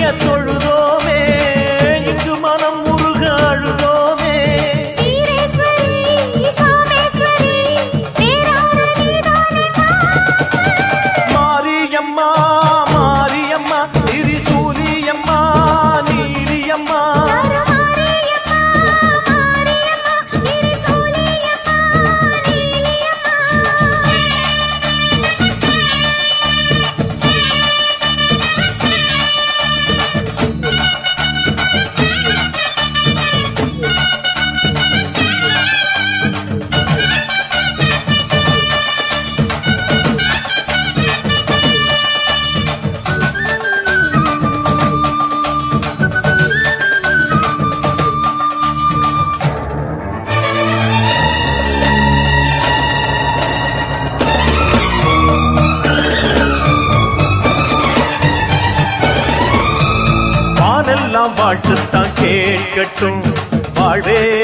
திருவடிய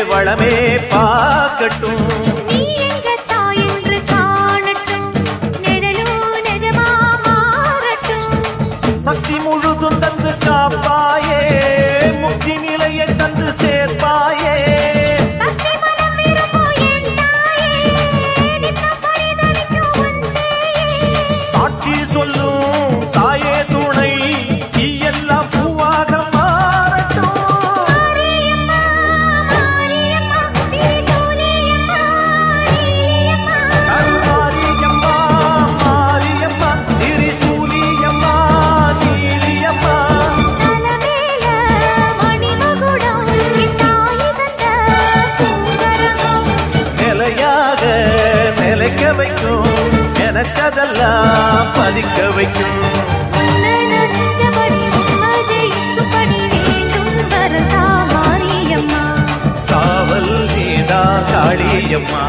வளமே பார்க்கட்டும். எனக்கதெல்லாம் பதிக்க வைக்கும். காவல் காளியம்மா.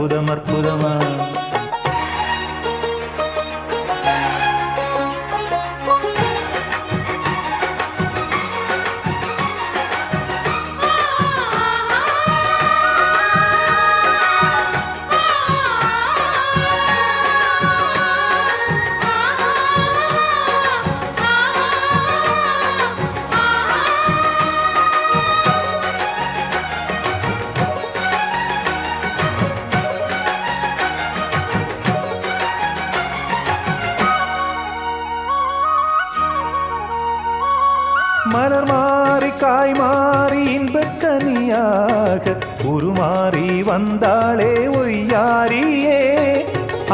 அற்புதம் அற்புதமா? மணியாக உருமாறி வந்தாளே ஒய்யாரியே.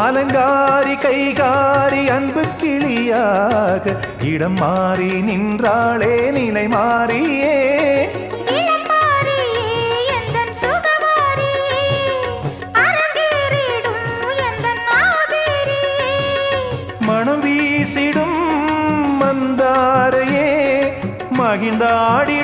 அலங்காரி கைகாரி அன்பு கிளியாக இடம் மாறி நின்றாளே நிலை மாறியே. மனம் வீசிடும் மந்தாரையே மகிழ்ந்தாடி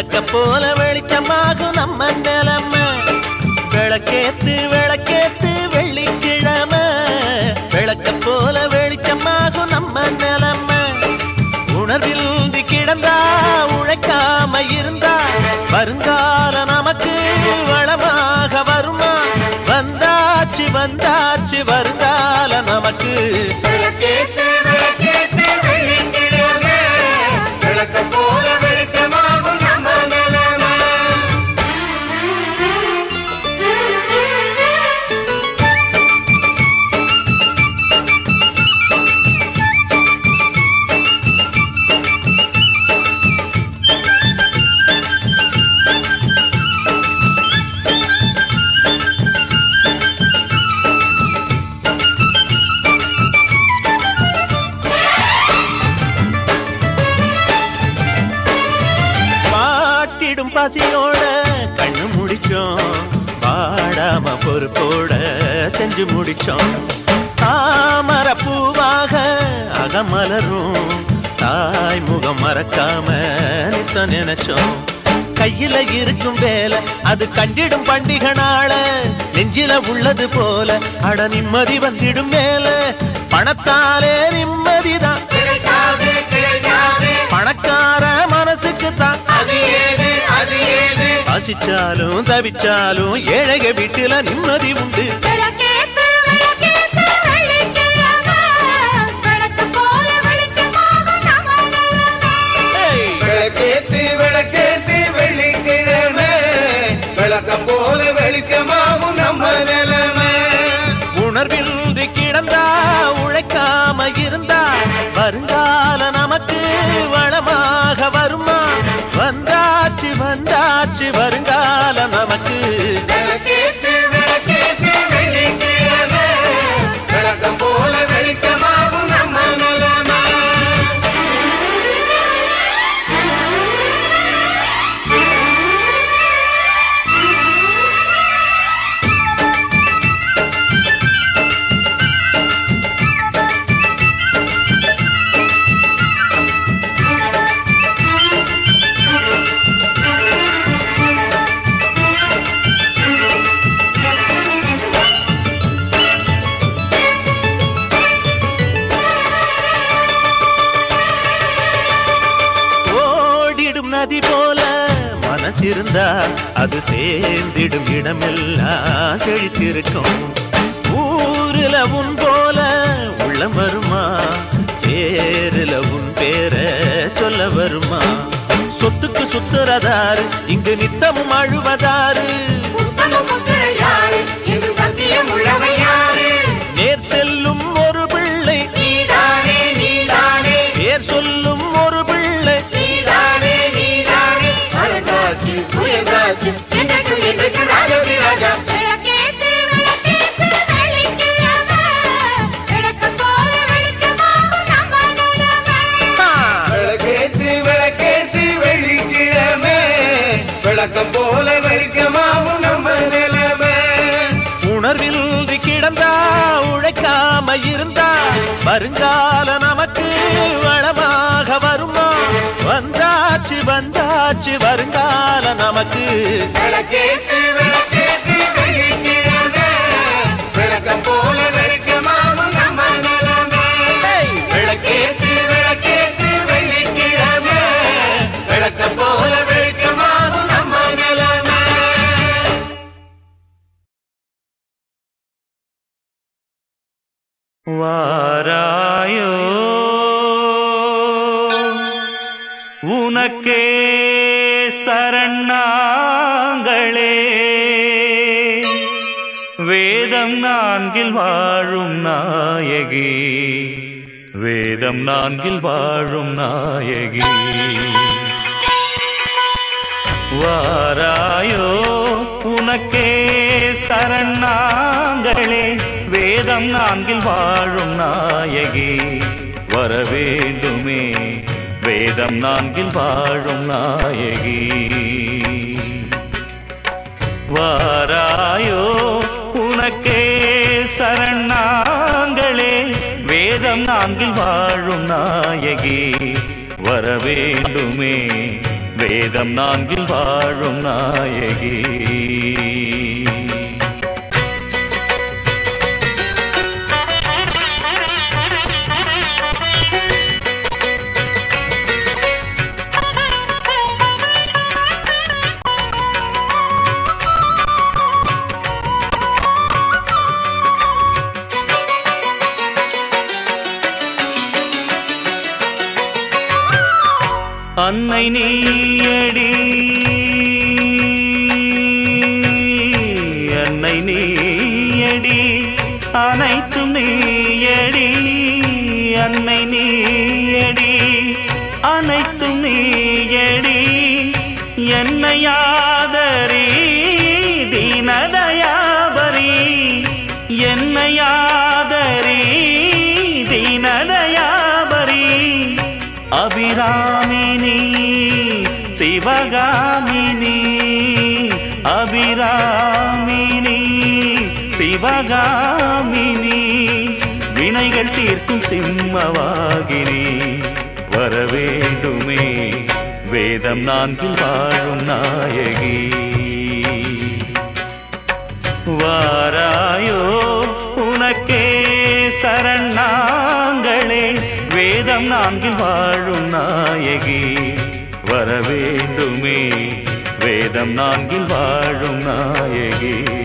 விளக்க போல வெளிச்சமாகும் நம்ம நிலமை. விளக்கேத்து விளக்கேத்து வெள்ளிக்கிழமை. விளக்க போல வெளிச்சமாகும் நம்ம நிலமை. உணர்வில் கிடந்தா உழைக்காம இருந்தா. வருங்கால நமக்கு வளமாக வருமா? வந்தாச்சு வந்தாச்சு வருங்கால நமக்கு. பசியோட கண்ணு முடிச்சோம். வாடாம பொறுப்போட செஞ்சு முடிச்சோம். தாமர பூவாக அகமலரும். தாய் முகம் மறக்காம நித்த நினைச்சோம். கையில இருக்கும் வேலை அது கண்டிடும் பண்டிகை நாள நெஞ்சில உள்ளது போல அட நிம்மதி வந்திடும் மேல. பணத்தாலே நிம்மதிதான். பணக்கார மனசுக்கு தான் ஏது பசிச்சாலும் தவிச்சாலும் ஏழைக வீட்டுல நிம்மதி உண்டு. விளக்கேத்து விளக்கேத்து வெள்ளிக்கிழமை. விளக்கம் போல வெளிச்சமாகும் நம்ம நிலைமை. உணர்வின்றி கிடந்தா உழைக்காம இருந்தா வருங்கால வந்தாச்சு வருங்கால நமக்கு. சுத்துறதாரு இங்கு நித்தமும் அழுவதாரு. நேர் செல்லும் வெளிச்சமாகும் நம்ம நிலைமை. வாராயோ உனக்கே சரணாங்களே. வேதம் நான்கில் வாழும் நாயகி. வேதம் நான்கில் வாழும் நாயகி. வாராயோ உனக்கே சரணாங்களே. வேதம் நான்கில் வாழும் நாயகி. வர வேண்டுமே. வேதம் நான்கில் வாழும் நாயகி. வாராயோ உனக்கே சரணாங்களே வேதம் நான்கில் வாழும் நாயகி. வர வேண்டுமே வேதம் நான்கில் வாழும் நாயகி. அன்னை நீயடி காமினி வினைகள் தீர்க்கும் சிம்மவாகினி. வர வேண்டுமே வேதம் நான்கில் வாழும் நாயகி. வாராயோ உனக்கே சரணாங்களே வேதம் நான்கில் வாழும் நாயகி. வர வேண்டுமே வேதம் நான்கில் வாழும் நாயகி.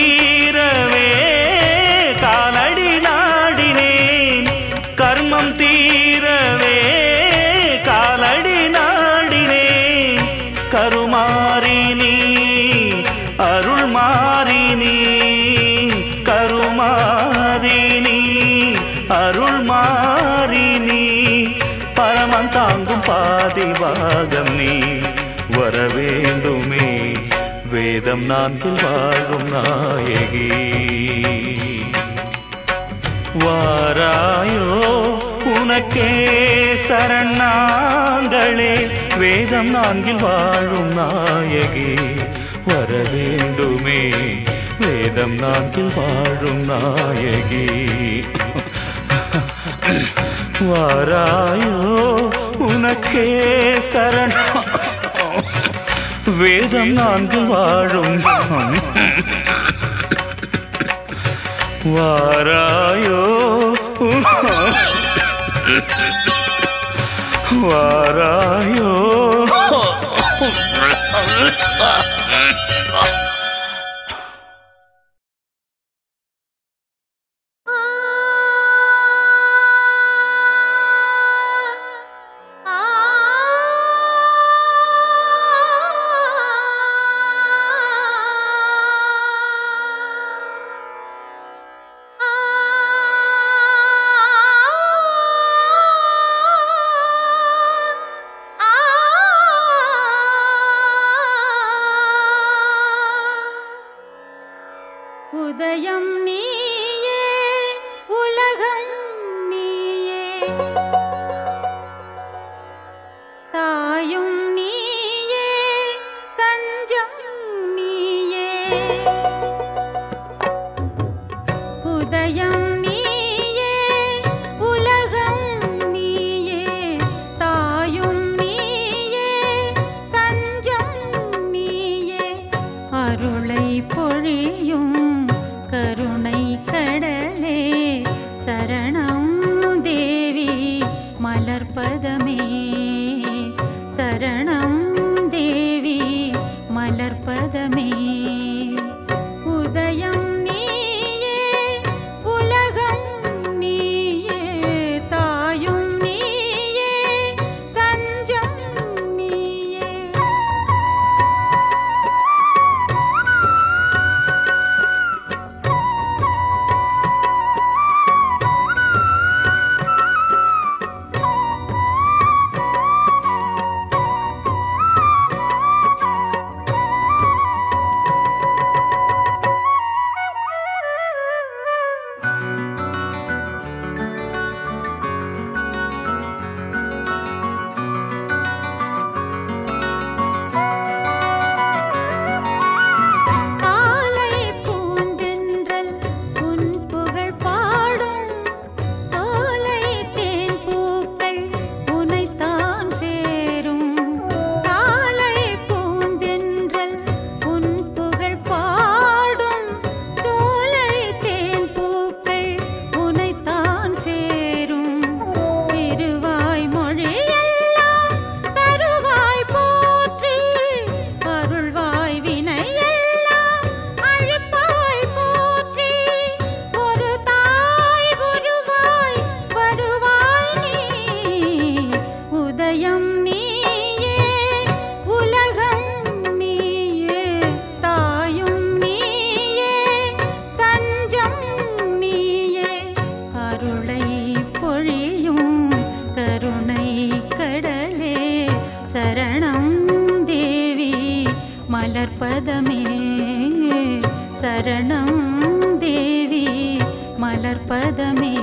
வீரவே காலடி வேதம் நான்கில் வாழும் நாயகி. வாராயோ உனக்கே சரணாங்களே வேதம் நான்கில் வாழும் நாயகி. வர வேண்டுமே வேதம் நான்கில் வாழும் நாயகி. வாராயோ உனக்கே சரணா வேதம் நான்கு வாழும் வாராயோ வாராயோ పదమే.